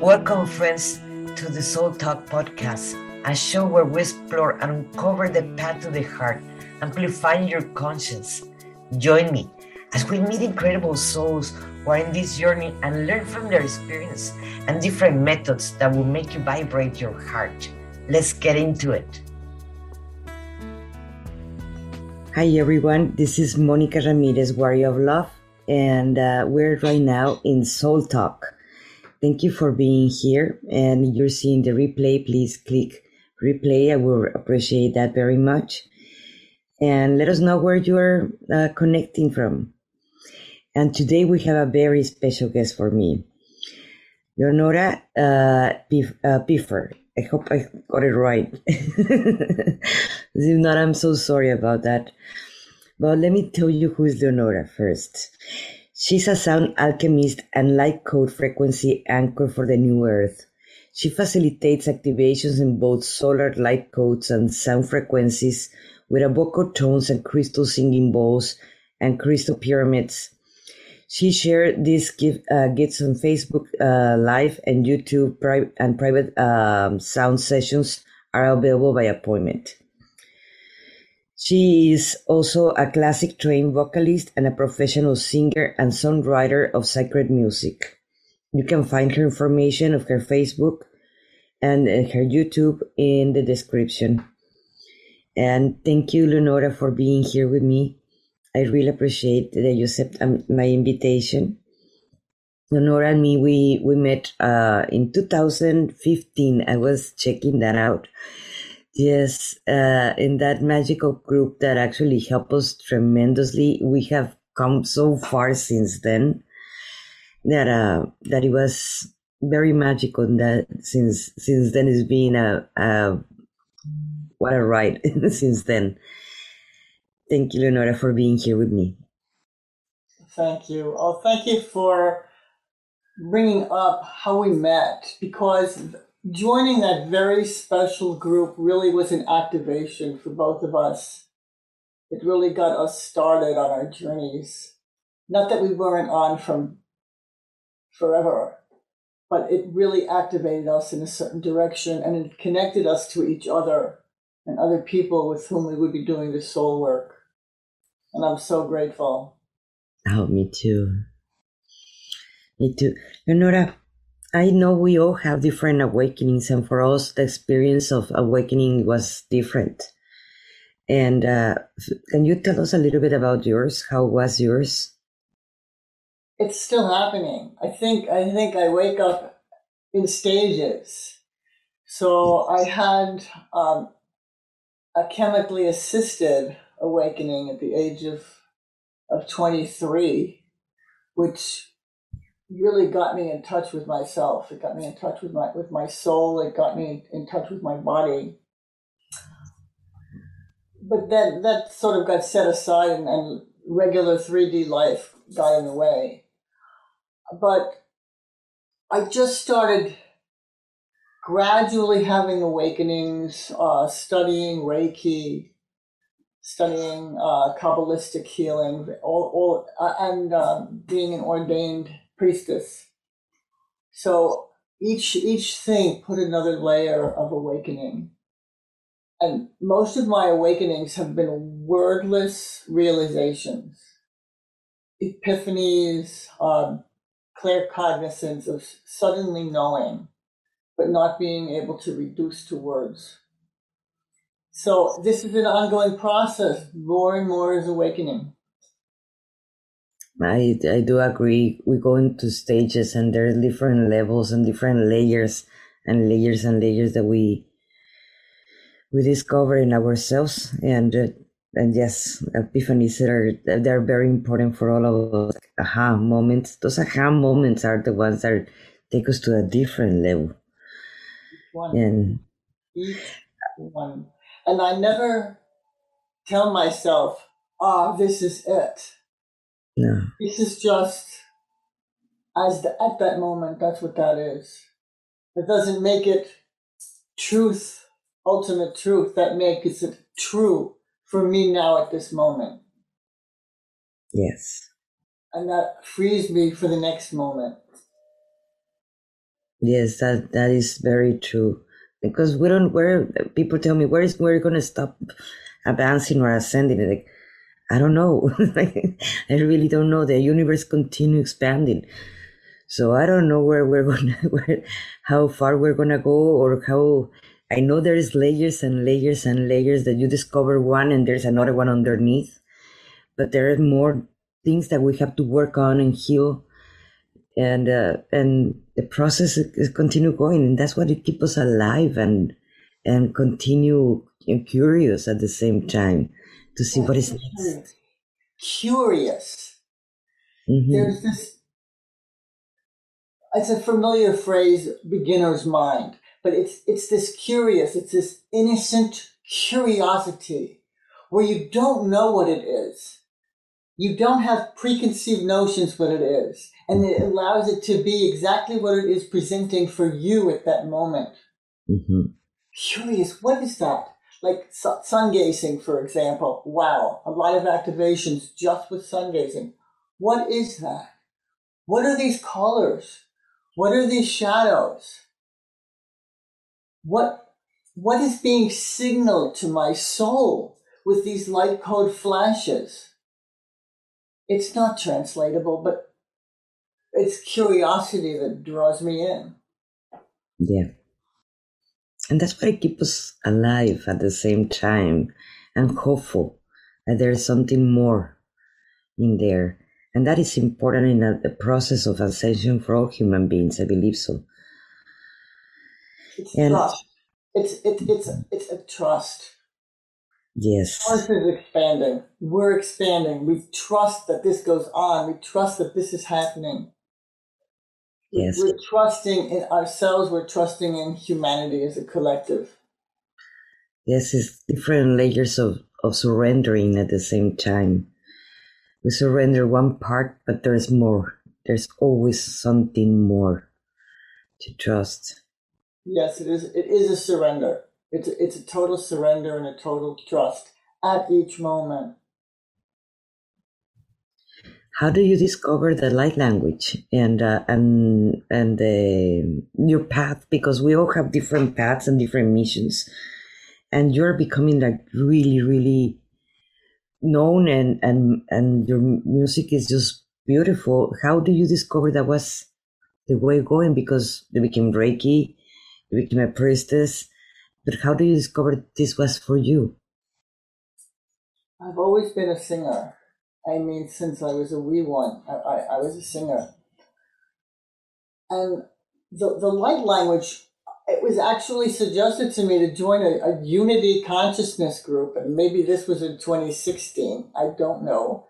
Welcome, friends, to the Soul Talk podcast, a show where we explore and uncover the path to the heart, amplifying your conscience. Join me as we meet incredible souls who are in this journey and learn from their experience and different methods that will make you vibrate your heart. Let's get into it. Hi, everyone. This is Monica Ramirez, Warrior of Love, and uh, we're right now in Soul Talk Thank you for being here. And you're seeing the replay. Please click replay. I will appreciate that very much. And let us know where you are uh, connecting from. And today we have a very special guest for me, Leonora uh, Pif- uh, Piffer. I hope I got it right. if not, I'm so sorry about that. But let me tell you who is Leonora first. She's a sound alchemist and light code frequency anchor for the new earth. She facilitates activations in both solar light codes and sound frequencies with a vocal tones and crystal singing bowls and crystal pyramids. She shared these give, uh, gifts on Facebook uh, Live and YouTube pri- and private um, sound sessions are available by appointment. She is also a classic trained vocalist and a professional singer and songwriter of sacred music. You can find her information of her Facebook and her YouTube in the description. And thank you, Leonora, for being here with me. I really appreciate that you accept um, my invitation. Leonora and me, we, we met uh, in 2015. I was checking that out Yes, uh, in that magical group that actually helped us tremendously. We have come so far since then that uh, that it was very magical. And That since since then it's been a, a what a ride since then. Thank you, Leonora, for being here with me. Thank you. Oh, thank you for bringing up how we met because joining that very special group really was an activation for both of us. It really got us started on our journeys. Not that we weren't on from forever, but it really activated us in a certain direction and it connected us to each other and other people with whom we would be doing the soul work. And I'm so grateful. Oh, me too. Me too. Leonora, I know we all have different awakenings, and for us, the experience of awakening was different. And uh, can you tell us a little bit about yours? How was yours? It's still happening. I think. I think I wake up in stages. So I had um, a chemically assisted awakening at the age of of 23, which really got me in touch with myself. It got me in touch with my with my soul. It got me in, touch with my body. But then that sort of got set aside, and, and regular three D life got in the way. But I just started gradually having awakenings, uh, studying Reiki, studying uh, Kabbalistic healing, all, all, uh, and um, being an ordained priestess. So each each thing put another layer of awakening. And most of my awakenings have been wordless realizations, epiphanies, um, claircognizance of suddenly knowing, but not being able to reduce to words. So this is an ongoing process. More and more is awakening. I, I do agree. We go into stages and there are different levels and different layers and layers and layers that we we discover in ourselves and uh, and yes, epiphanies are they're very important for all of us. Aha moments. Those aha moments are the ones that take us to a different level. One. And one. And I never tell myself, ah, oh, this is it no. This is just as the, at that moment, that's what that is. It doesn't make it truth, ultimate truth. That makes it true for me now at this moment. Yes. And that frees me for the next moment. Yes, that that is very true. Because we don't where people tell me where is we're gonna stop advancing or ascending. Like I don't know. I really don't know. The universe continue expanding. So I don't know where we're gonna how far we're gonna go or how I know there is layers and layers and layers that you discover one and there's another one underneath. But there are more things that we have to work on and heal and uh, and the process is continue going and that's what it keeps us alive and and continue curious at the same time to see what is next curious mm-hmm. there's this it's a familiar phrase beginner's mind but it's it's this curious it's this innocent curiosity where you don't know what it is you don't have preconceived notions what it is and it allows it to be exactly what it is presenting for you at that moment. Mm-hmm. Curious, what is that? Like sun gazing, for example. Wow, a lot of activations just with sun gazing. What is that? What are these colors? What are these shadows? What what is being signaled to my soul with these light code flashes? It's not translatable, but it's curiosity that draws me in. Yeah. And that's why it keeps us alive at the same time and hopeful that there's something more in there. And that is important in a, the process of ascension for all human beings. I believe so. It's and trust. It's, it, it's, it's a trust. Yes. Trust is expanding. We're expanding. We trust that this goes on. We trust that this is happening. Yes. We're trusting in ourselves, we're trusting in humanity as a collective. Yes, it's different layers of, of surrendering at the same time. We surrender one part, but there's more. There's always something more to trust. Yes, it is. It is a surrender. It's a, it's a total surrender and a total trust at each moment how do you discover the light language and uh, and and the, your path? Because we all have different paths and different missions. And you're becoming like really really known and and and your music is just beautiful. How do you discover that was the way going? Because you became reiki you became a priestess but how do you discover this was for you? I've always been a singer I mean, since I was a wee one, I, I, I was a singer. And the, the light language, it was actually suggested to me to join a, a unity consciousness group. And maybe this was in 2016. I don't know.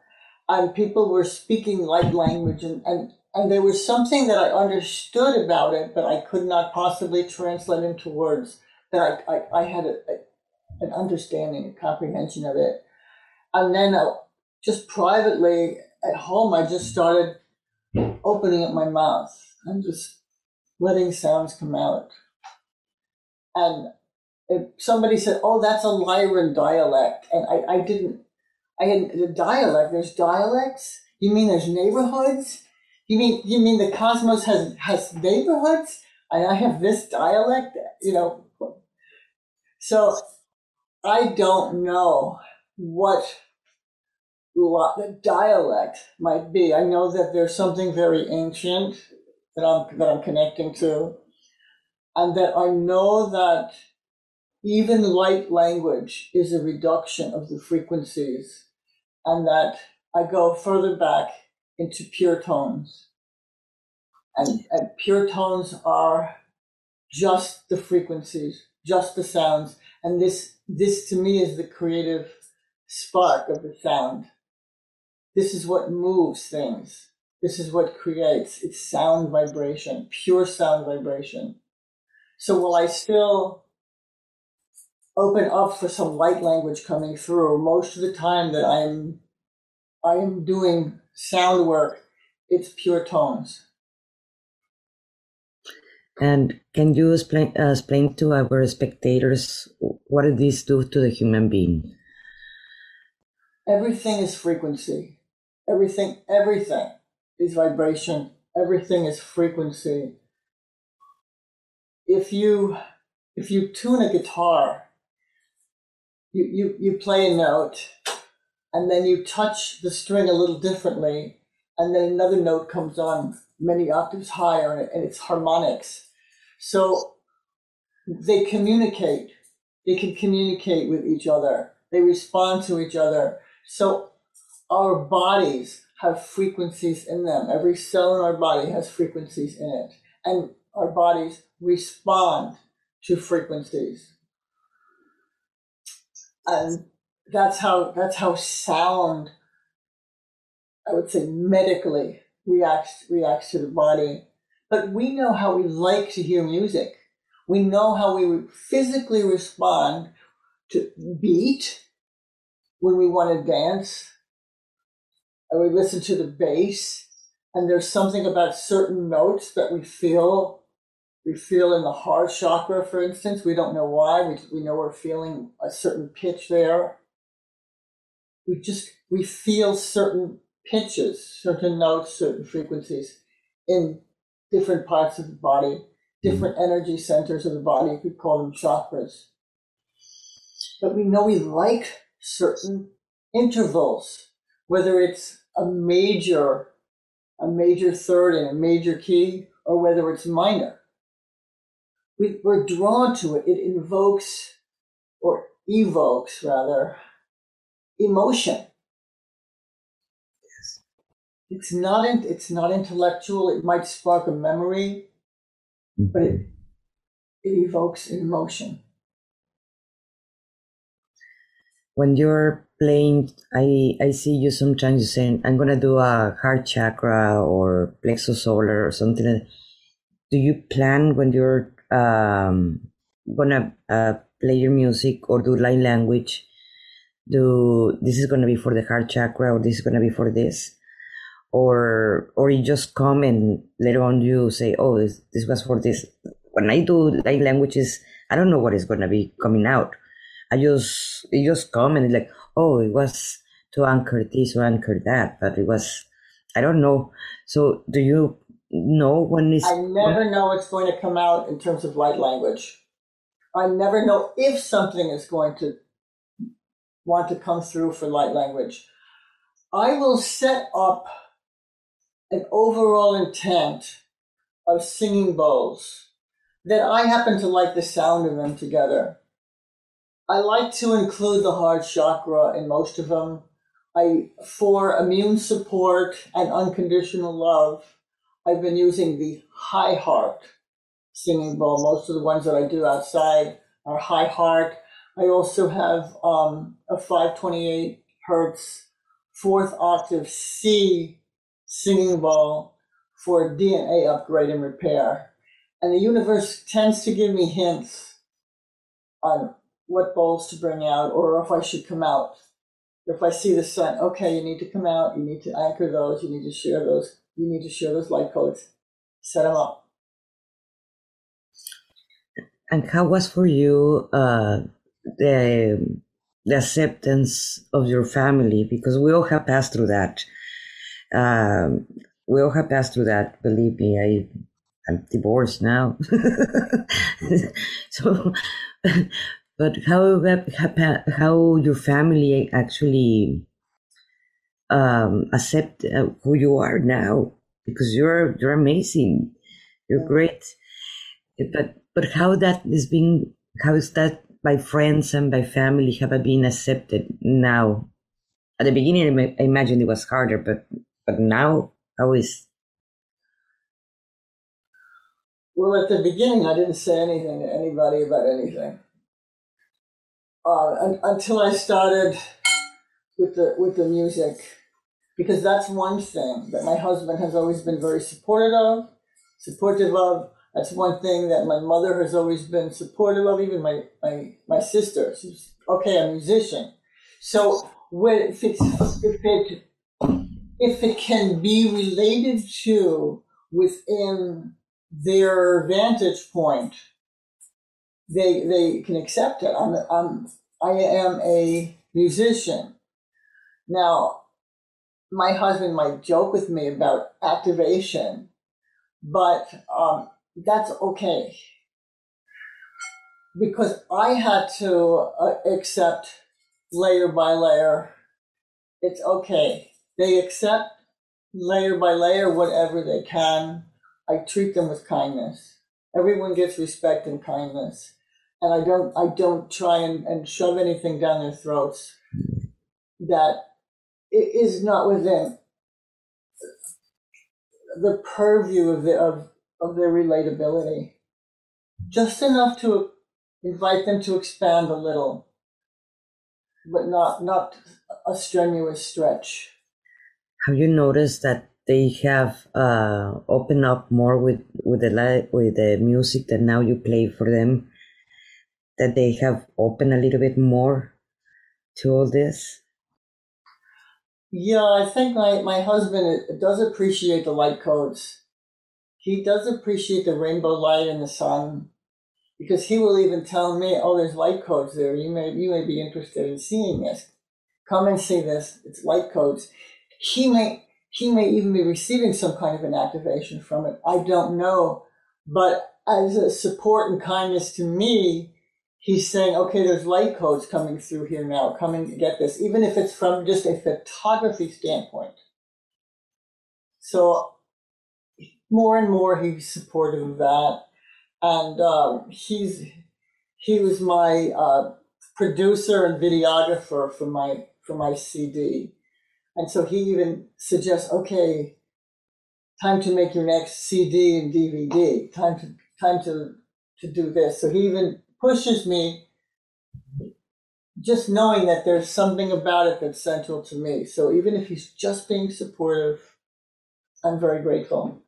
And people were speaking light language and, and, and there was something that I understood about it, but I could not possibly translate into words. That I, I, I had a, a, an understanding, a comprehension of it. And then uh, just privately at home, I just started opening up my mouth and just letting sounds come out. And if somebody said, "Oh, that's a Lyran dialect," and I, I didn't. I had the dialect. There's dialects. You mean there's neighborhoods? You mean you mean the cosmos has has neighborhoods? And I have this dialect. You know. So I don't know what the dialect might be. I know that there's something very ancient that I'm that I'm connecting to, and that I know that even light language is a reduction of the frequencies, and that I go further back into pure tones, and, and pure tones are just the frequencies, just the sounds, and this this to me is the creative spark of the sound this is what moves things. This is what creates. It's sound vibration, pure sound vibration. So will I still open up for some light language coming through? Most of the time that I'm I am doing sound work, it's pure tones. And can you explain uh, explain to our spectators what does this do to the human being? Everything is frequency. Everything, everything is vibration. Everything is frequency. if you if you tune a guitar, you, you, you play a note and then you touch the string a little differently, and then another note comes on many octaves higher and, it's harmonics. So they communicate. They can communicate with each other. They respond to each other. So our bodies have frequencies in them. Every cell in our body has frequencies in it. And our bodies respond to frequencies. And that's how that's how sound I would say medically reacts reacts to the body. But we know how we like to hear music. We know how we physically respond to beat when we want to dance. And we listen to the bass, and there's something about certain notes that we feel we feel in the heart chakra, for instance. We don't know why. We, we know we're feeling a certain pitch there. We just, we feel certain pitches, certain notes, certain frequencies in different parts of the body, different mm-hmm. energy centers of the body. You could call them chakras. But we know we like certain intervals, whether it's a major, a major third in a major key, or whether it's minor we, we're drawn to it. It invokes or evokes rather emotion. Yes. It's not in, it's not intellectual. It might spark a memory, mm-hmm. but it it evokes emotion. When you're playing, I I see you sometimes saying, "I'm gonna do a heart chakra or plexus solar or something." Do you plan when you're um, gonna uh, play your music or do light language? Do this is gonna be for the heart chakra or this is gonna be for this? Or or you just come and later on you say oh this, this was for this. When i do light languages i don't know what is gonna be coming out. I just it just come and it's like oh it was to anchor this or anchor that but it was i don't know so do you know when. I never know what's going to come out in terms of light language. I never know if something is going to want to come through for light language. I will set up an overall intent of singing bowls that I happen to like the sound of them together. I like to include the heart chakra in most of them. I, for immune support and unconditional love, I've been using the high heart singing bowl. Most of the ones that I do outside are high heart. I also have um, a 528 hertz fourth octave C singing bowl for DNA upgrade and repair. And the universe tends to give me hints on what bowls to bring out or if I should come out. If I see the sun, okay, you need to come out, you need to anchor those, you need to share those you need to share those light codes, set them up. And how was for you uh, the the acceptance of your family? Because we all have passed through that. Um, we all have passed through that. Believe me, I I'm divorced now. so, but how how your family actually um, accept uh, who you are now because you're you're amazing, you're great. But but how that is being how is that by friends and by family have I been accepted now? At the beginning, I imagine it was harder, but but now how is? Well, at the beginning, I didn't say anything to anybody about anything uh, until I started with the with the music because that's one thing that my husband has always been very supportive of, supportive of. That's one thing that my mother has always been supportive of, even my, my, my sister. She's, okay, a musician. So when, if, it's, if, it, if it can be related to within their vantage point, they, they can accept it. I'm, I'm, I am a musician. Now, my husband might joke with me about activation, but um, that's okay. because I had to uh, accept layer by layer. It's okay. They accept layer by layer whatever they can. I treat them with kindness. Everyone gets respect and kindness. And I don't I don't try and, and shove anything down their throats that is not within the purview of the of, of their relatability. Just enough to invite them to expand a little, but not not a strenuous stretch. Have you noticed that they have uh, opened up more with with the with the music that now you play for them? That they have opened a little bit more to all this. Yeah, I think my, my husband uh, does appreciate the light codes. He does appreciate the rainbow light and the sun because he will even tell me, "Oh, there's light codes there. You may you may be interested in seeing this. Come and see this. It's light codes." He may he may even be receiving some kind of an activation from it. I don't know, but as a support and kindness to me, he's saying, "Okay, there's light codes coming through here now. Come and get this, even if it's from just a photography standpoint." So more and more he's supportive of that and uh, he's he was my uh, producer and videographer for my for my CD, and so he even suggests, okay, time to make your next CD and DVD. Time to time to to do this. So he even pushes me. Just knowing that there's something about it that's central to me. So even if he's just being supportive, I'm very grateful.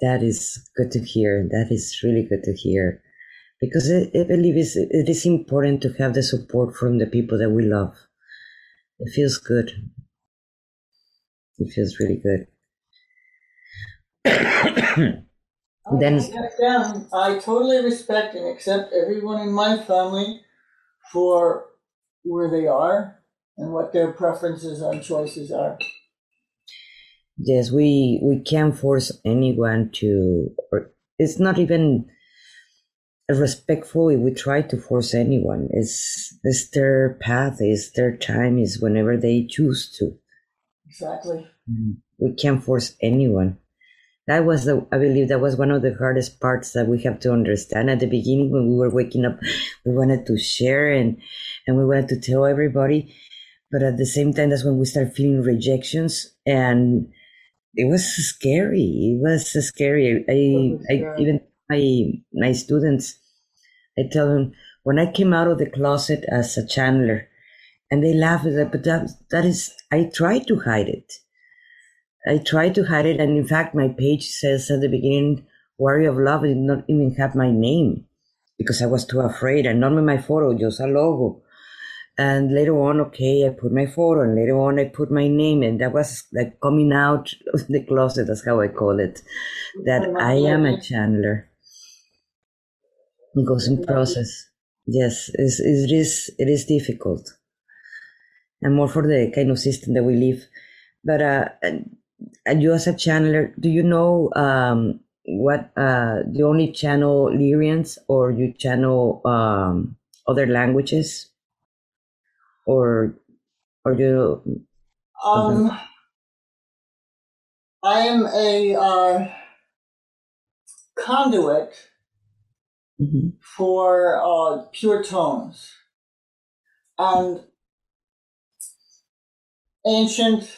That is good to hear. That is really good to hear. Because I, believe it is important to have the support from the people that we love. It feels good. It feels really good. then down. I totally respect and accept everyone in my family for where they are and what their preferences and choices are yes we we can't force anyone to or it's not even respectful if we try to force anyone it's it's their path it's their time is whenever they choose to exactly mm. we can't force anyone that was the i believe that was one of the hardest parts that we have to understand at the beginning when we were waking up we wanted to share and and we wanted to tell everybody but at the same time that's when we start feeling rejections and it was scary. It was scary. I, I even my my students, I tell them when I came out of the closet as a channeler and they laugh at that. But that that is, I tried to hide it. I tried to hide it, and in fact, my page says at the beginning, "Warrior of Love" did not even have my name because I was too afraid, and not with my photo, just a logo. And later on, okay, I put my photo, and later on, I put my name, and that was like coming out of the closet. That's how I call it. That I am a channeler. It goes in process. Yes, it's, it is. It is difficult, and more for the kind of system that we live. But uh, and you as a channeler, do you know um, what uh, you only channel Lyrians or you channel um, other languages? or or you um i am a uh, conduit mm-hmm. for uh, pure tones and ancient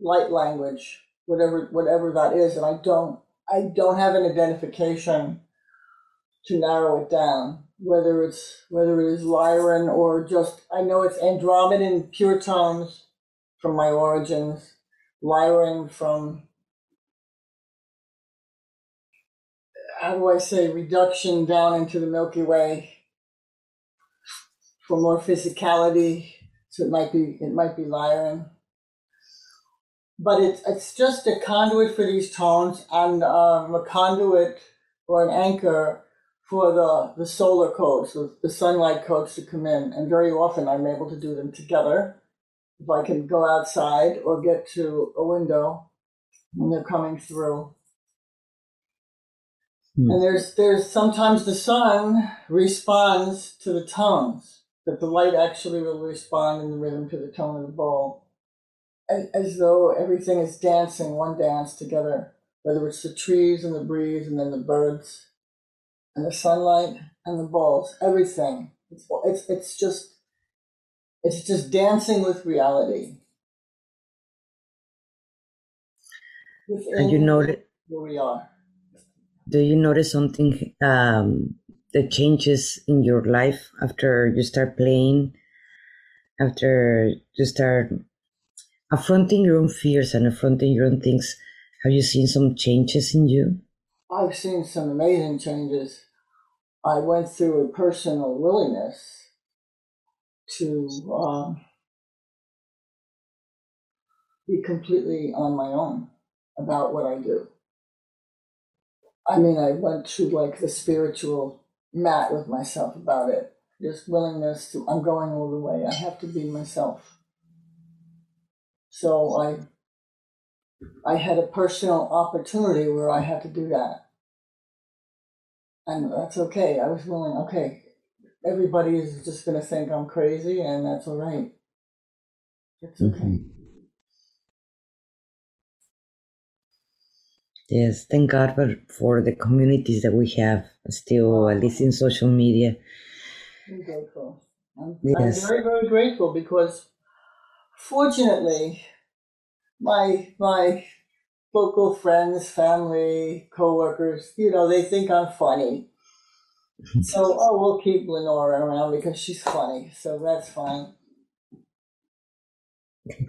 light language whatever whatever that is and i don't i don't have an identification to narrow it down whether it's whether it is Lyran or just I know it's Andromedan pure tones from my origins, Lyran from how do I say reduction down into the Milky Way for more physicality. So it might be it might be Lyran. But it's it's just a conduit for these tones and um, a conduit or an anchor for the, the solar codes, the, the sunlight codes to come in. And very often I'm able to do them together. If I can go outside or get to a window when they're coming through. Hmm. And there's there's sometimes the sun responds to the tones that the light actually will respond in the rhythm to the tone of the bowl, as, as though everything is dancing one dance together, whether it's the trees and the breeze and then the birds and the sunlight and the balls, everything. It's it's it's just it's just dancing with reality. And you notice where we are. Do you notice something um, that changes in your life after you start playing? After you start affronting your own fears and affronting your own things, have you seen some changes in you? I've seen some amazing changes. I went through a personal willingness to um, be completely on my own about what I do. I mean, I went to like the spiritual mat with myself about it. Just willingness to, I'm going all the way. I have to be myself. So I, I had a personal opportunity where I had to do that. And that's okay. I was willing, okay, everybody is just going to think I'm crazy, and that's all right. It's okay. Mm-hmm. Yes, thank God for, for the communities that we have still, at least in social media. I'm grateful. I'm, yes. I'm very, very grateful because fortunately, my my local friends, family, coworkers, you know, they think I'm funny. so, oh, we'll keep Lenora around because she's funny, so that's fine.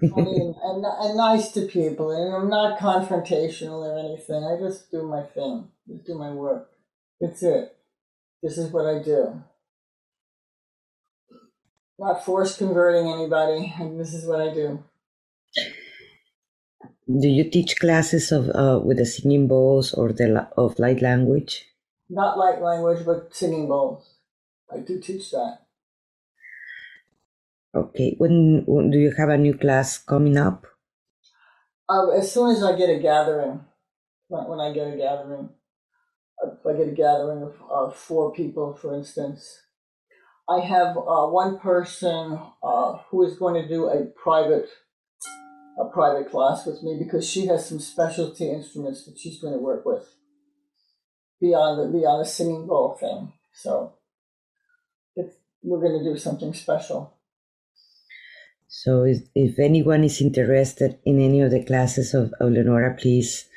funny and, and, and, nice to people, and I'm not confrontational or anything. I just do my thing, just do my work. That's it. This is what I do. Not force converting anybody, and this is what I do. Do you teach classes of uh, with the singing bowls or the of light language? Not light language, but singing bowls. I do teach that. Okay. When, when do you have a new class coming up? Uh, as soon as I get a gathering, when I get a gathering, if I get a gathering of uh, four people, for instance, I have uh, one person uh, who is going to do a private a private class with me because she has some specialty instruments that she's going to work with beyond the beyond the singing bowl thing. So we're going to do something special. So if, if anyone is interested in any of the classes of, of please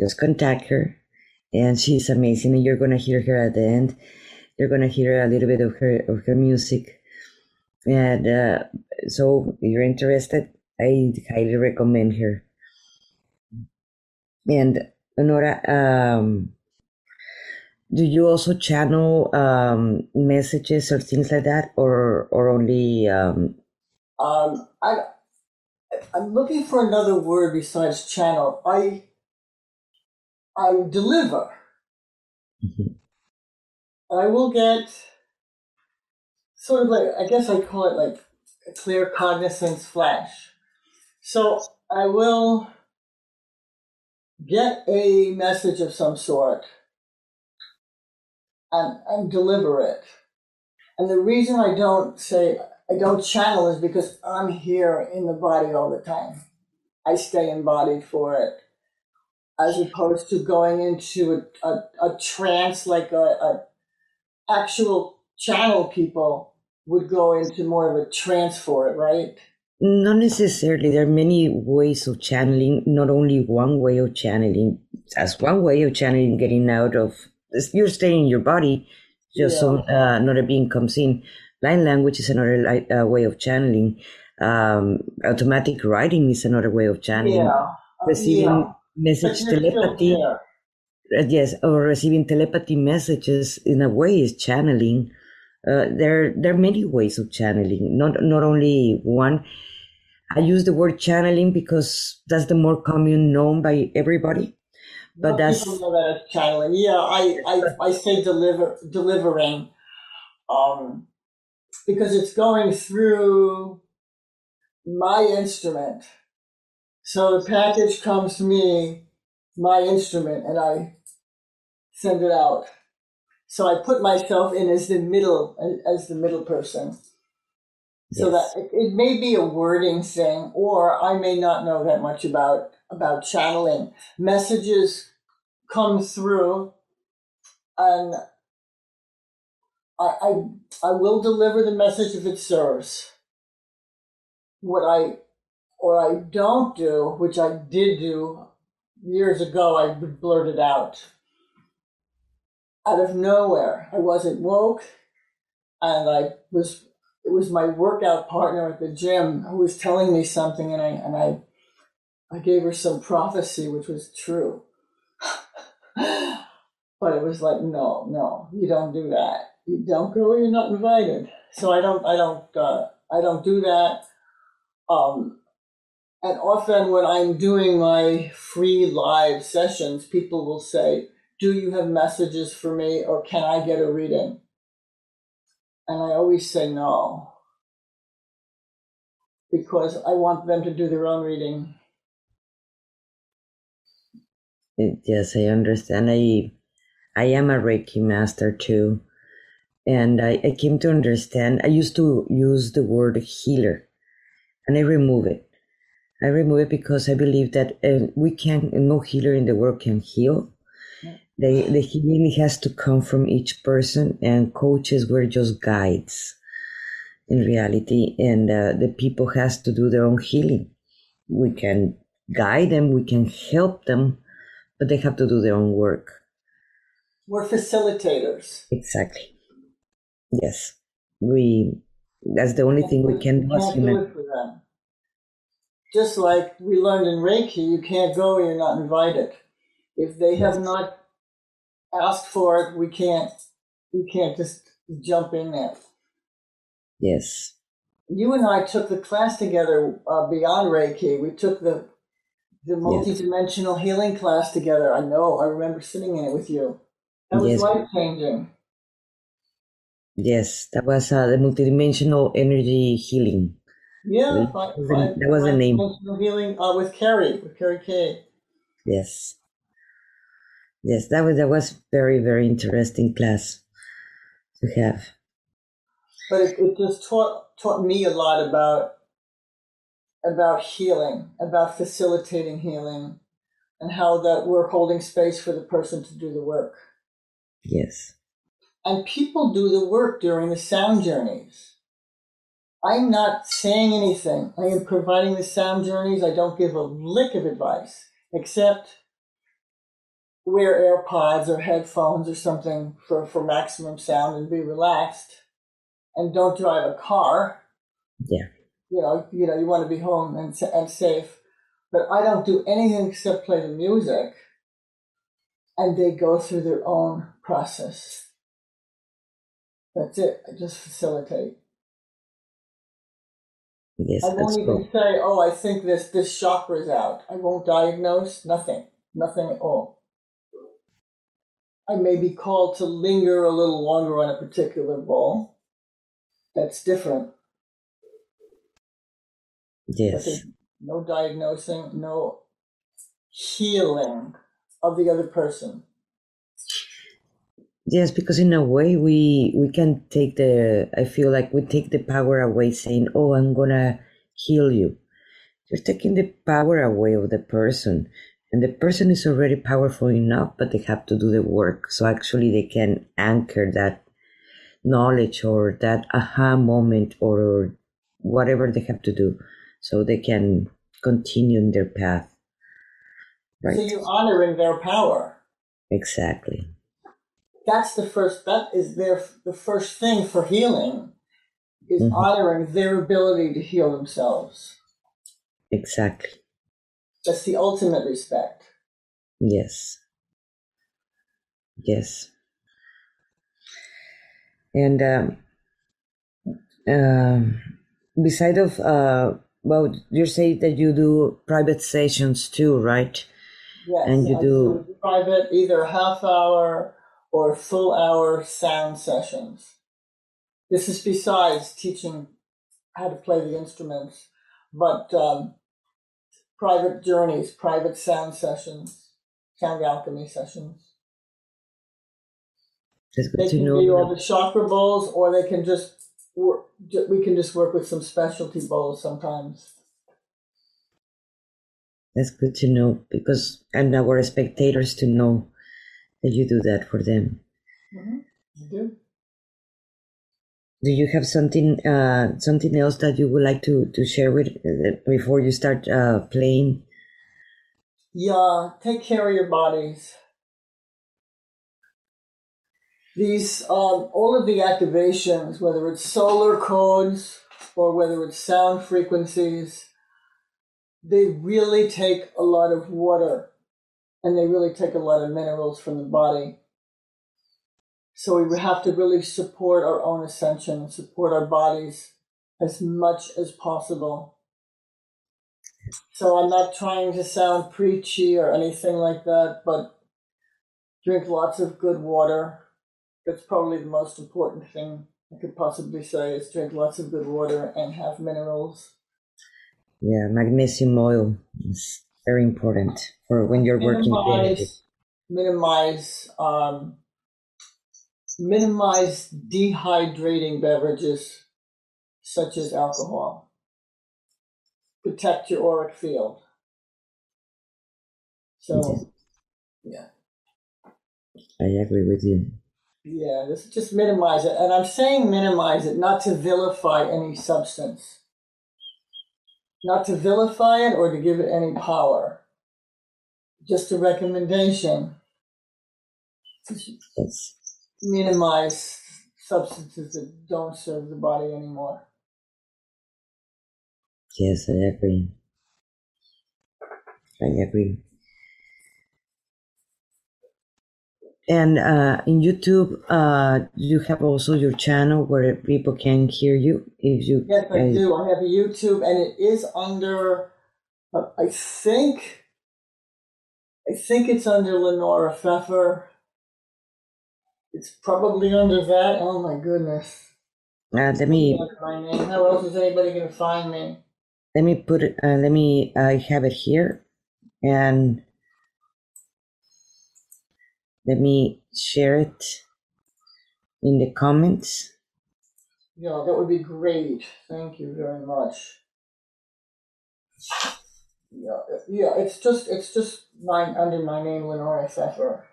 just contact her. And she's amazing. And you're going to hear her at the end. You're going to hear a little bit of her of her music. And uh, so if you're interested, I highly recommend her. And Lenora, um, do you also channel um, messages or things like that, or or only? Um... Um, I I'm looking for another word besides channel. I I deliver. Mm-hmm. I will get sort of like I guess I call it like a claircognizance flash. So I will get a message of some sort and, and deliver it. And the reason I don't say, I don't channel is because I'm here in the body all the time. I stay embodied for it. As opposed to going into a, a, a trance like a, a actual channel people would go into more of a trance for it, right? Not necessarily. There are many ways of channeling, not only one way of channeling. As one way of channeling, getting out of you're staying in your body, just yeah. so uh, another being comes in. Light language is another light, uh, way of channeling. Um, automatic writing is another way of channeling. Yeah. Uh, receiving yeah. message telepathy. Uh, yes, or receiving telepathy messages in a way is channeling. Uh, there, there are many ways of channeling, not not only one. I use the word channeling because that's the more common known by everybody but that's people know that channeling. Yeah, I, I, I say deliver delivering, um, because it's going through my instrument. So the package comes to me, my instrument, and I send it out. So I put myself in as the middle, as the middle person. So that it, it may be a wording thing, or I may not know that much about about channeling. Messages come through, and I, I I will deliver the message if it serves. What I or I don't do, which I did do years ago, I blurted out out of nowhere. I wasn't woke, and I was. It was my workout partner at the gym who was telling me something, and I and I, I gave her some prophecy, which was true. but it was like, no, no, you don't do that. You don't go. You're not invited. So I don't. I don't. Uh, I don't do that. Um, and often when I'm doing my free live sessions, people will say, do you have messages for me or can I get a reading? And I always say no. Because I want them to do their own reading. Yes, I understand. I I am a Reiki master too. And I, I came to understand I used to use the word healer and I remove it. I remove it because I believe that uh, we can no healer in the world can heal. The, the healing has to come from each person and coaches were just guides in reality and uh, the people has to do their own healing. We can guide them we can help them but they have to do their own work. We're facilitators. Exactly. Yes. We that's the only thing we can do as human. Just like we learned in Reiki, you can't go, you're not invited. If they have not asked for it. We can't we can't just jump in there. Yes. You and I took the class together uh, beyond Reiki. We took the the multidimensional yes. healing class together. I know. I remember sitting in it with you. That was yes. life changing. Yes, that was uh, the multidimensional energy healing. Yeah, that was, the, that was the name. Healing uh, with Carrie, with Carrie K. Yes yes, that was that was very very interesting class to have. But it, it just taught taught me a lot about about healing, about facilitating healing, and how that we're holding space for the person to do the work. Yes. And people do the work during the sound journeys. I'm not saying anything. I am providing the sound journeys. I don't give a lick of advice, except wear AirPods or headphones or something for, for maximum sound and be relaxed and don't drive a car. Yeah. You know, you know, you want to be home and, and safe. But I don't do anything except play the music and they go through their own process. That's it. I just facilitate. Yes, I won't even cool. say, "Oh, I think this this chakra is out." I won't diagnose nothing, nothing at all. I may be called to linger a little longer on a particular ball. That's different. Yes. No diagnosing, no healing of the other person. Yes, because in a way we we can take the I feel like we take the power away saying, Oh, I'm gonna heal you. You're taking the power away of the person and the person is already powerful enough but they have to do the work. So actually they can anchor that knowledge or that aha moment or whatever they have to do so they can continue in their path. Right. So you honor in their power. Exactly that's the first that is their the first thing for healing is mm-hmm. honoring their ability to heal themselves exactly that's the ultimate respect. Yes. Yes. And um, um, beside of uh, well, you say that you do private sessions too, right? Yes, and you do... do private, either half hour or full hour sound sessions. This is besides teaching how to play the instruments, but um, private journeys, private sound sessions, sound alchemy sessions. That's They can be all the chakra bowls, or they can just work. We can just work with some specialty bowls sometimes. That's good to know because and our spectators to know that you do that for them. Mm-hmm. Do you have something uh, something else that you would like to to share with uh, before you start uh, playing? Yeah, take care of your bodies. These, um, all of the activations, whether it's solar codes or whether it's sound frequencies, they really take a lot of water and they really take a lot of minerals from the body. So we have to really support our own ascension support our bodies as much as possible. So I'm not trying to sound preachy or anything like that, but drink lots of good water. That's probably the most important thing I could possibly say is drink lots of good water and have minerals. Yeah, magnesium oil is very important for when you're working. creatively. Minimize, minimize, um, minimize dehydrating beverages such as alcohol. Protect your auric field. So, yeah. I agree with you. Yeah, this just minimize it. And I'm saying minimize it, not to vilify any substance. Not to vilify it or to give it any power. Just a recommendation. to Minimize substances that don't serve the body anymore. yes, I agree. I agree. And uh, in YouTube, uh, you have also your channel where people can hear you. If you, Yes, I do. I have a YouTube and it is under, uh, I think, I think it's under Lenora Pfeffer. It's probably under that. Oh my goodness. uh, let me my name. How else is anybody going to find me? let me put it. Uh, let me. I have it here, and let me share it in the comments. Yeah, that would be great. Thank you very much. Yeah, yeah. It's just it's just mine under my name, Lenora Pfeffer.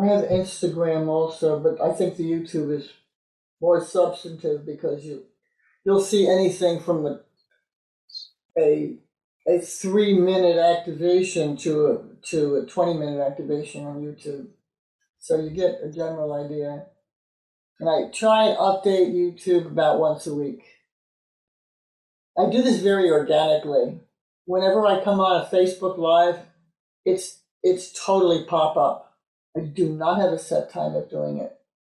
I have Instagram also, but I think the YouTube is more substantive because you you'll see anything from the a a three minute activation to a to a twenty minute activation on YouTube, so you get a general idea. And I try and update YouTube about once a week. I do this very organically. Whenever I come on a Facebook Live, it's it's totally pop up. I do not have a set time of doing it.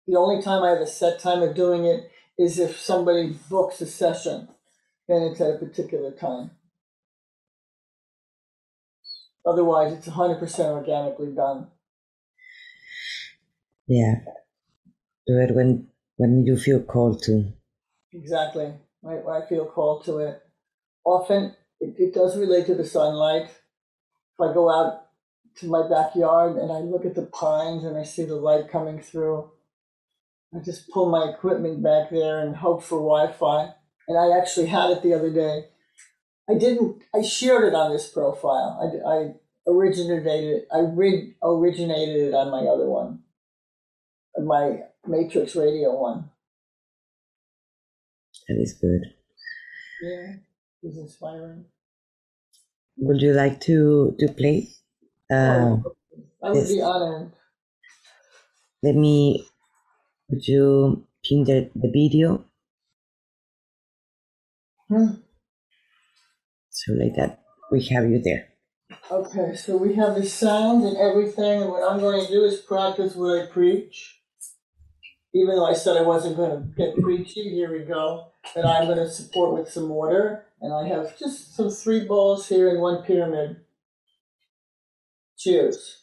The only time I have a set time of doing it is if somebody books a session, then it's at a particular time. Otherwise, it's 100% organically done. Yeah, do it when when you feel called to. Exactly. I, I feel called to it. Often it, it does relate to the sunlight. If I go out to my backyard and I look at the pines and I see the light coming through, I just pull my equipment back there and hope for Wi Fi. And I actually had it the other day. I didn't, I shared it on this profile. I, I originated it, I rig, originated it on my other one, my Matrix Radio one. That is good. Yeah, it's inspiring. Would you like to to play? Uh, Oh, I would be honored. let me. Would you pin the, the video Hmm. So like that we have you there. Okay, so we have the sound and everything, and what I'm going to do is practice what I preach. Even though I said I wasn't going to get preachy, here we go. And I'm going to support with some water, and I have just some three balls here and one pyramid. Cheers.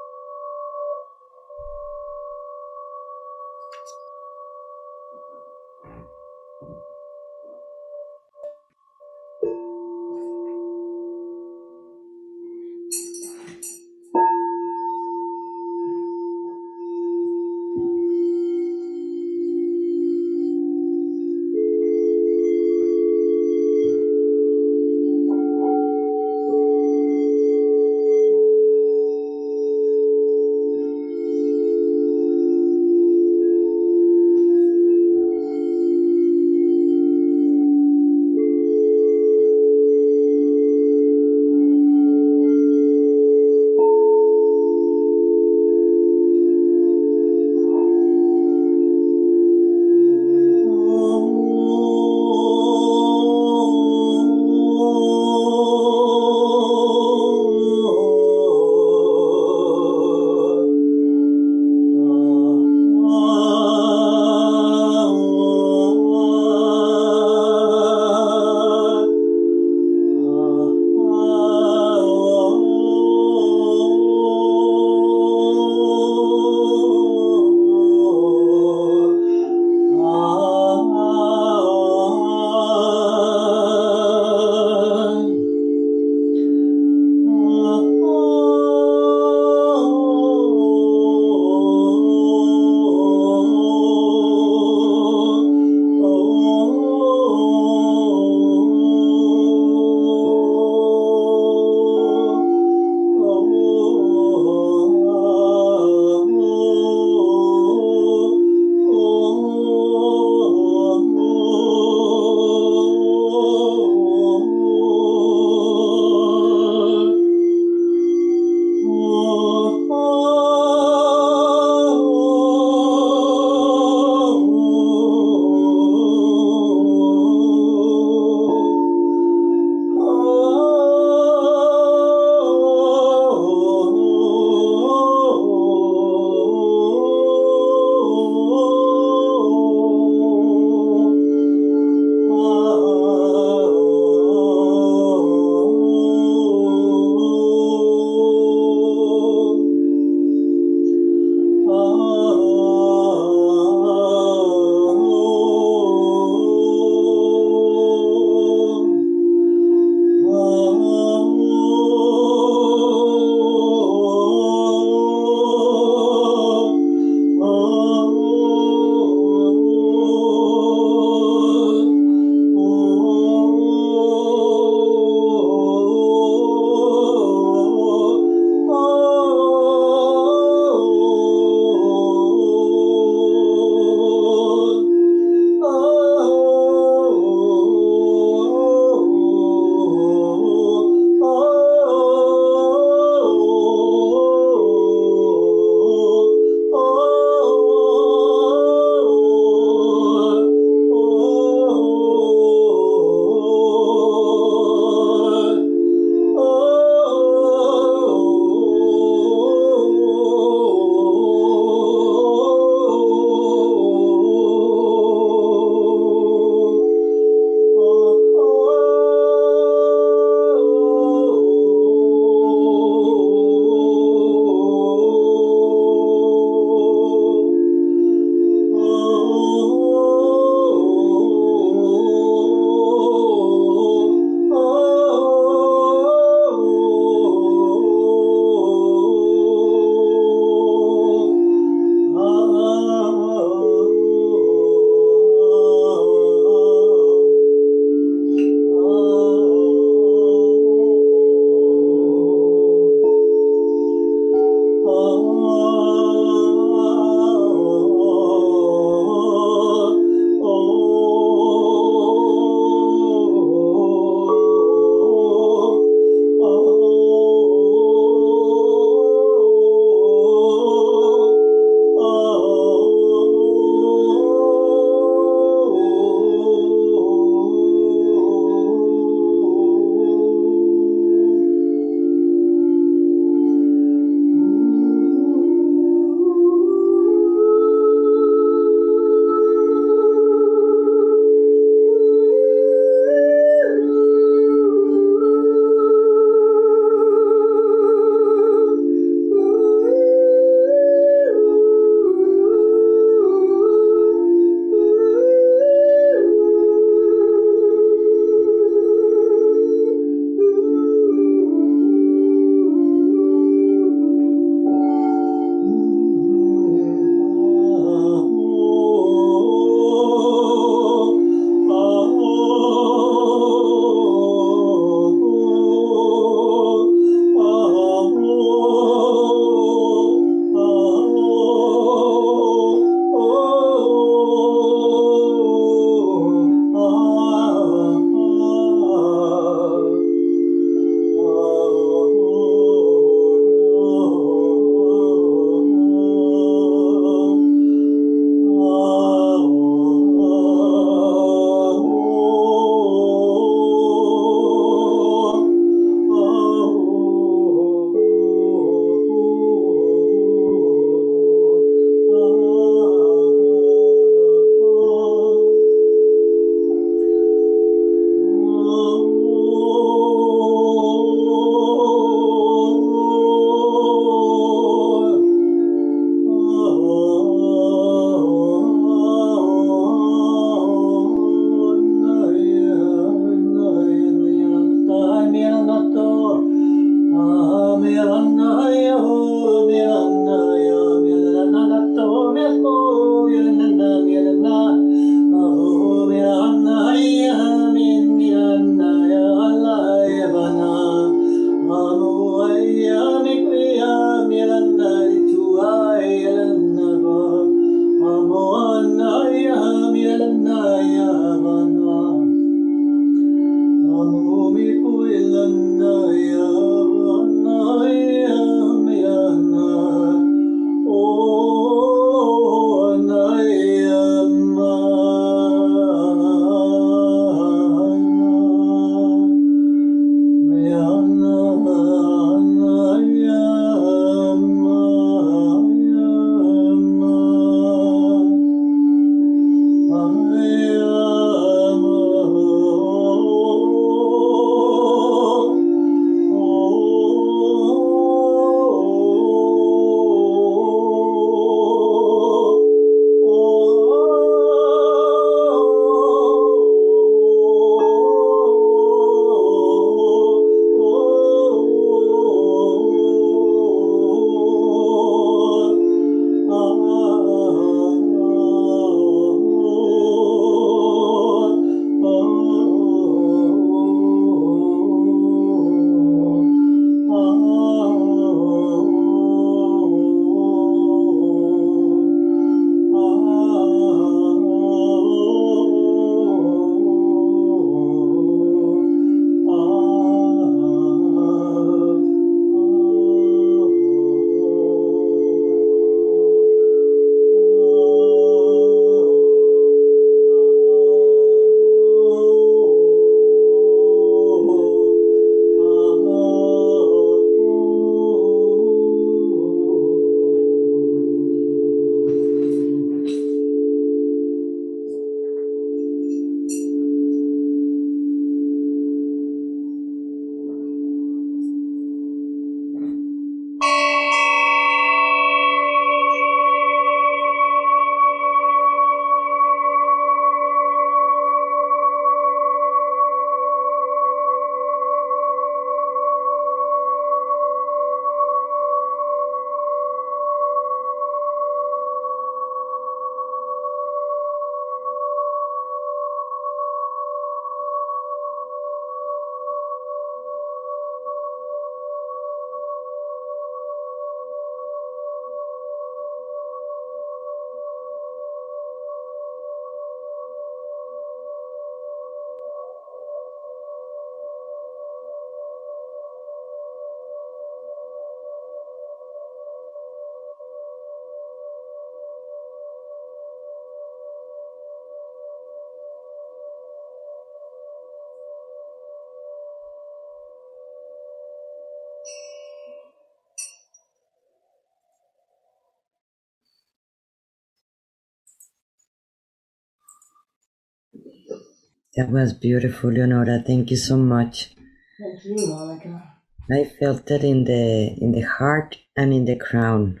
That was beautiful, Leonora. Thank you so much. Thank you, Monica. I felt it in the in the heart and in the crown.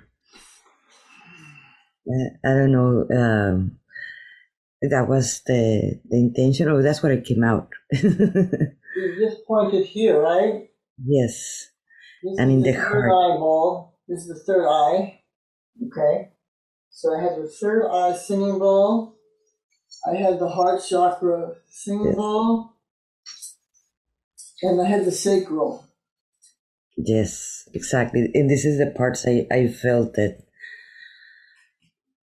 Uh, I don't know. Um, that was the the intention, or that's what it came out. You just pointed here, right? yes, This And in the the third heart. eyeball. This is the third eye. Okay. So I have the third eye singing bowl. I had the heart chakra singing Yes. And I had the sacral. yes, exactly. And this is the parts I I felt that.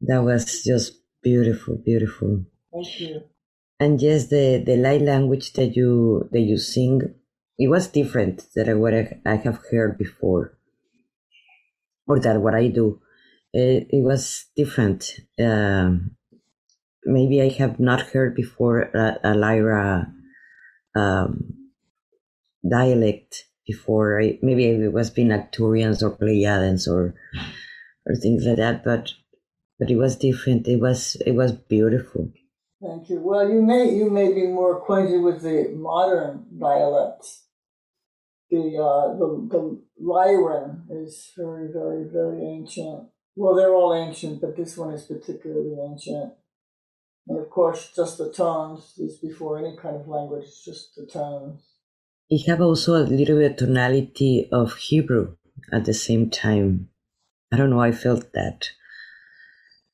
That was just beautiful, beautiful. Thank you. And yes, the the light language that you that you sing, it was different than what I, I have heard before, or that what I do. It, it was different. Um, maybe I have not heard before a, a Lyra um, dialect before. I, maybe it was been Arcturians or Pleiadians or or things like that, but but it was different. It was it was beautiful. Thank you. Well, you may you may be more acquainted with the modern dialects. The uh, the the Lyran is very very very ancient. Well, they're all ancient, but this one is particularly ancient. And of course, just the tones is before any kind of language. Just the tones. It have also a little bit tonality of Hebrew at the same time. I don't know. I felt that.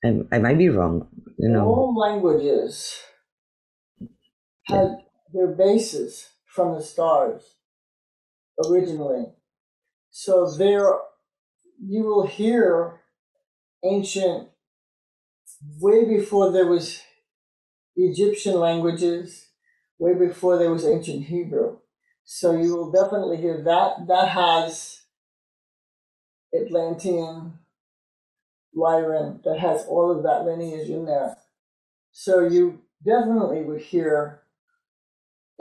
I, I might be wrong. You know. All languages had their bases from the stars originally. So there you will hear ancient way before there was Egyptian languages, way before there was ancient Hebrew. So you will definitely hear that that has Atlantean, Lyran, that has all of that lineage in there. So you definitely would hear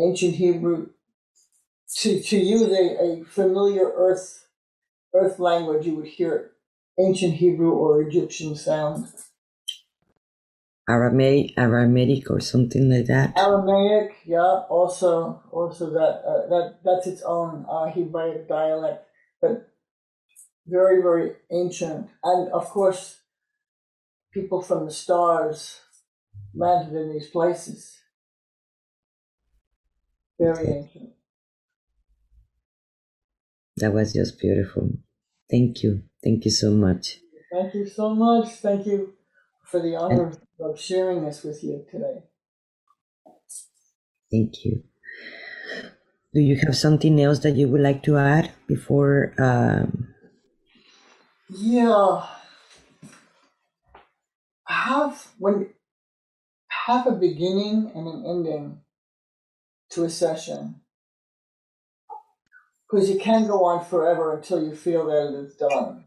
ancient Hebrew to, to use a, a familiar earth earth language, you would hear ancient Hebrew or Egyptian sound. Aramaic, Aramaic, or something like that. Aramaic, yeah, also also that uh, that that's its own uh, Hebraic dialect, but very very ancient, and of course, people from the stars landed in these places. Very ancient. That was just beautiful. Thank you. Thank you so much. Thank you so much. Thank you for the honor of sharing this with you today. Thank you. Do you have something else that you would like to add before? Um, Yeah. Have when have a beginning and an ending to a session. Because you can go on forever until you feel that it is done.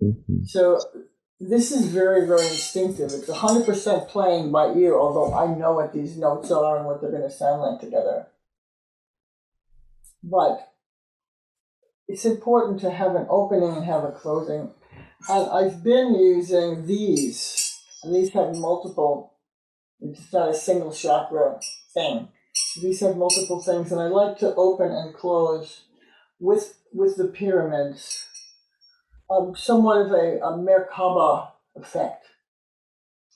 mhm. So this is very, very instinctive. It's 100% playing by ear, although I know what these notes are and what they're going to sound like together. But it's important to have an opening and have a closing. And I've been using these, and these have multiple, it's not a single chakra thing. These have multiple things, and I like to open and close with with the pyramids um, somewhat of a, a Merkaba effect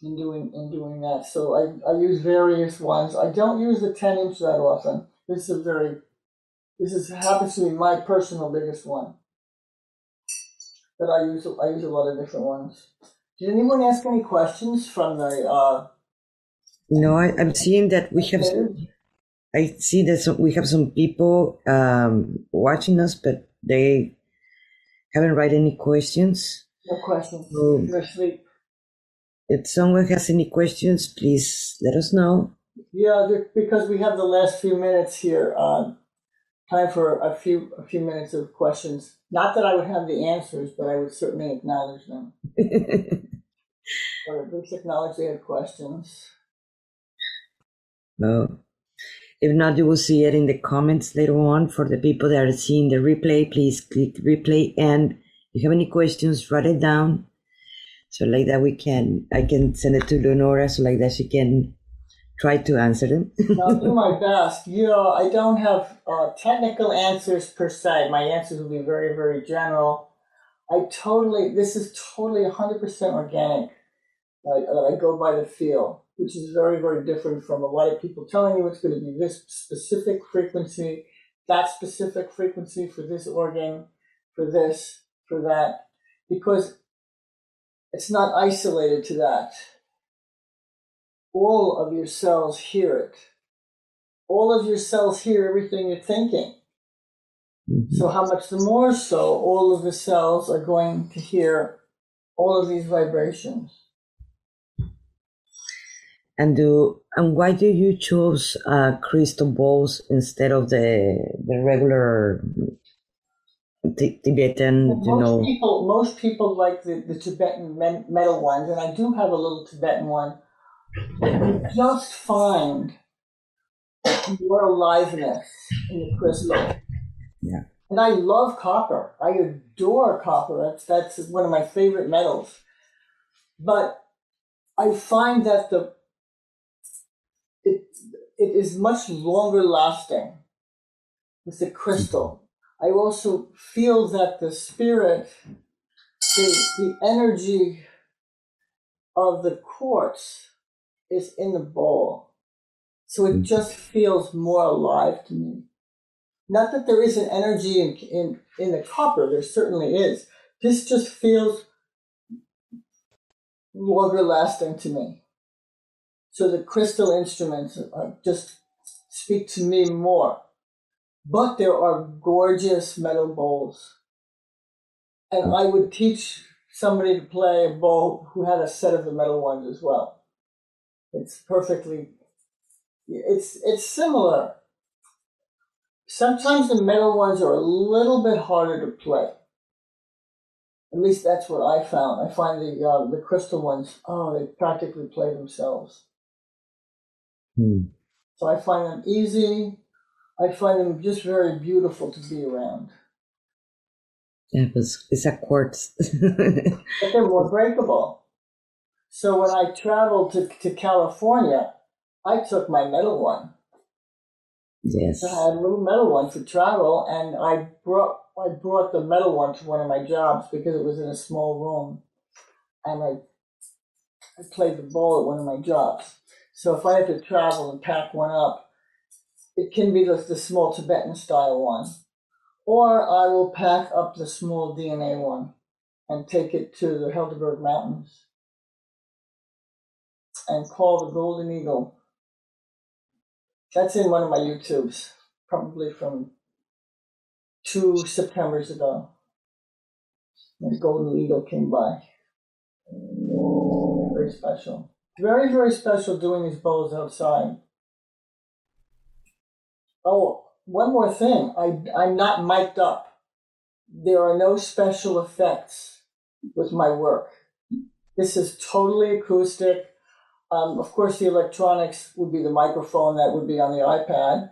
in doing in doing that. So I, I use various ones. I don't use the ten inch that often. This is a very this is happens to be my personal biggest one. But I use I use a lot of different ones. Did anyone ask any questions from the uh No, I, I'm seeing that we have. I see that some, we have some people um, watching us, but they haven't write any questions. no questions? No. You're asleep. If someone has any questions, please let us know. Yeah, because we have the last few minutes here. Uh, time for a few a few minutes of questions. Not that I would have the answers, but I would certainly acknowledge them. Or at least acknowledge they had questions. no. If not, you will see it in the comments later on. For the people that are seeing the replay, please click replay. And if you have any questions, write it down. So like that we can, I can send it to Leonora so like that she can try to answer them. I'll do my best. You know, I don't have uh, technical answers per se. My answers will be very, very general. I totally, this is totally 100% organic. I, I go by the feel, which is very, very different from a lot of people telling you it's going to be this specific frequency, that specific frequency for this organ, for this, for that, because it's not isolated to that. All of your cells hear it. All of your cells hear everything you're thinking. Mm-hmm. So, how much the more so, all of the cells are going to hear all of these vibrations. And do and why do you choose uh, crystal balls instead of the the regular Tibetan? Well, you know, people most people like the, the Tibetan metal ones, and I do have a little Tibetan one. You just find more aliveness in the crystal. Yeah. And I love copper. I adore copper. That's that's one of my favorite metals. But I find that the it is much longer lasting with the crystal. I also feel that the spirit, the, the energy of the quartz is in the bowl. So it just feels more alive to me. Not that there isn't energy in, in, in the copper, there certainly is. This just feels longer lasting to me. So the crystal instruments just speak to me more. But there are gorgeous metal bowls. And I would teach somebody to play a bowl who had a set of the metal ones as well. It's perfectly, it's, it's similar Sometimes the metal ones are a little bit harder to play. At least that's what I found. I find the uh, the crystal ones, oh, they practically play themselves. Hmm. So I find them easy. I find them just very beautiful to be around. Yeah, it's, it's a quartz. but they're more breakable. So when I traveled to, to California, I took my metal one Yes. I had a little metal one for travel, and I brought I brought the metal one to one of my jobs because it was in a small room, and I I played the ball at one of my jobs. So if I had to travel and pack one up, it can be the, the small Tibetan style one, or I will pack up the small DNA one and take it to the Helderberg Mountains and call the Golden Eagle that's in one of my YouTubes, probably from two Septembers ago. The golden eagle came by. Very special. Very, very special doing these bowls outside. Oh, one more thing. I, I'm not mic'd up. There are no special effects with my work. This is totally acoustic. Um, of course, the electronics would be the microphone that would be on the iPad.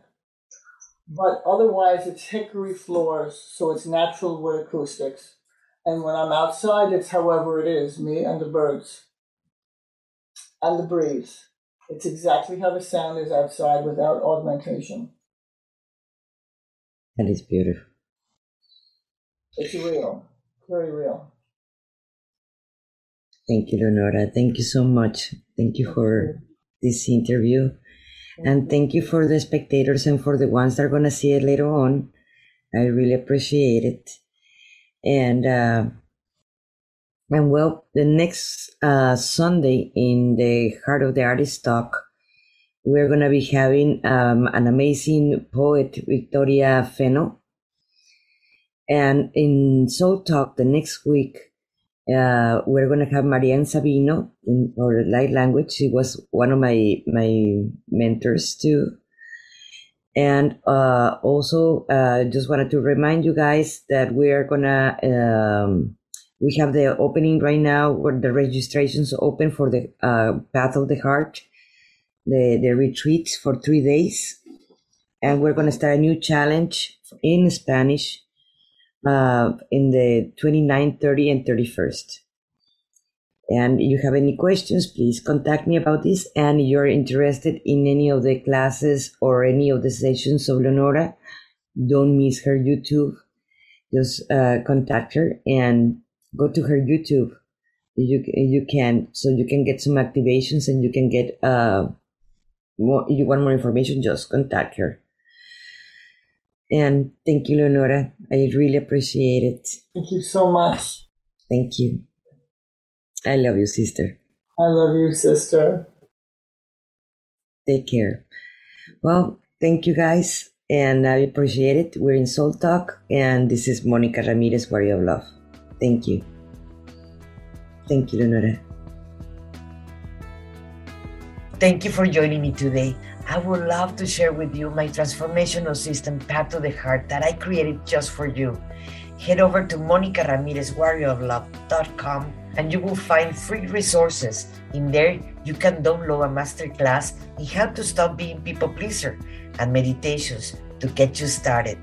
But otherwise, it's hickory floors, so it's natural wood acoustics. And when I'm outside, it's however it is me and the birds and the breeze. It's exactly how the sound is outside without augmentation. That is beautiful. It's real, very real. Thank you, Leonora. Thank you so much. Thank you for this interview. And thank you for the spectators and for the ones that are going to see it later on. I really appreciate it. And, uh, and well, the next uh, Sunday in the Heart of the Artist talk, we're going to be having um, an amazing poet, Victoria Feno. And in Soul Talk the next week, uh, we're going to have Marianne Sabino in our light language. She was one of my my mentors too. And uh, also, uh, just wanted to remind you guys that we are gonna um, we have the opening right now where the registrations open for the uh, Path of the Heart, the the retreat for three days, and we're gonna start a new challenge in Spanish uh, in the 29th, 30, and 31st. And if you have any questions, please contact me about this. And if you're interested in any of the classes or any of the sessions of Leonora, don't miss her YouTube. Just uh, contact her and go to her YouTube. You you can so you can get some activations and you can get uh more. You want more information? Just contact her. And thank you, Leonora. I really appreciate it. Thank you so much. Thank you. I love you, sister. I love you, sister. Take care. Well, thank you guys, and I appreciate it. We're in Soul Talk, and this is Monica Ramirez, Warrior of Love. Thank you. Thank you, Lenore. Thank you for joining me today. I would love to share with you my transformational system, Path to the Heart, that I created just for you. Head over to monicaramirezwarrioroflove.com and you will find free resources. In there, you can download a masterclass in how to stop being people pleaser and meditations to get you started.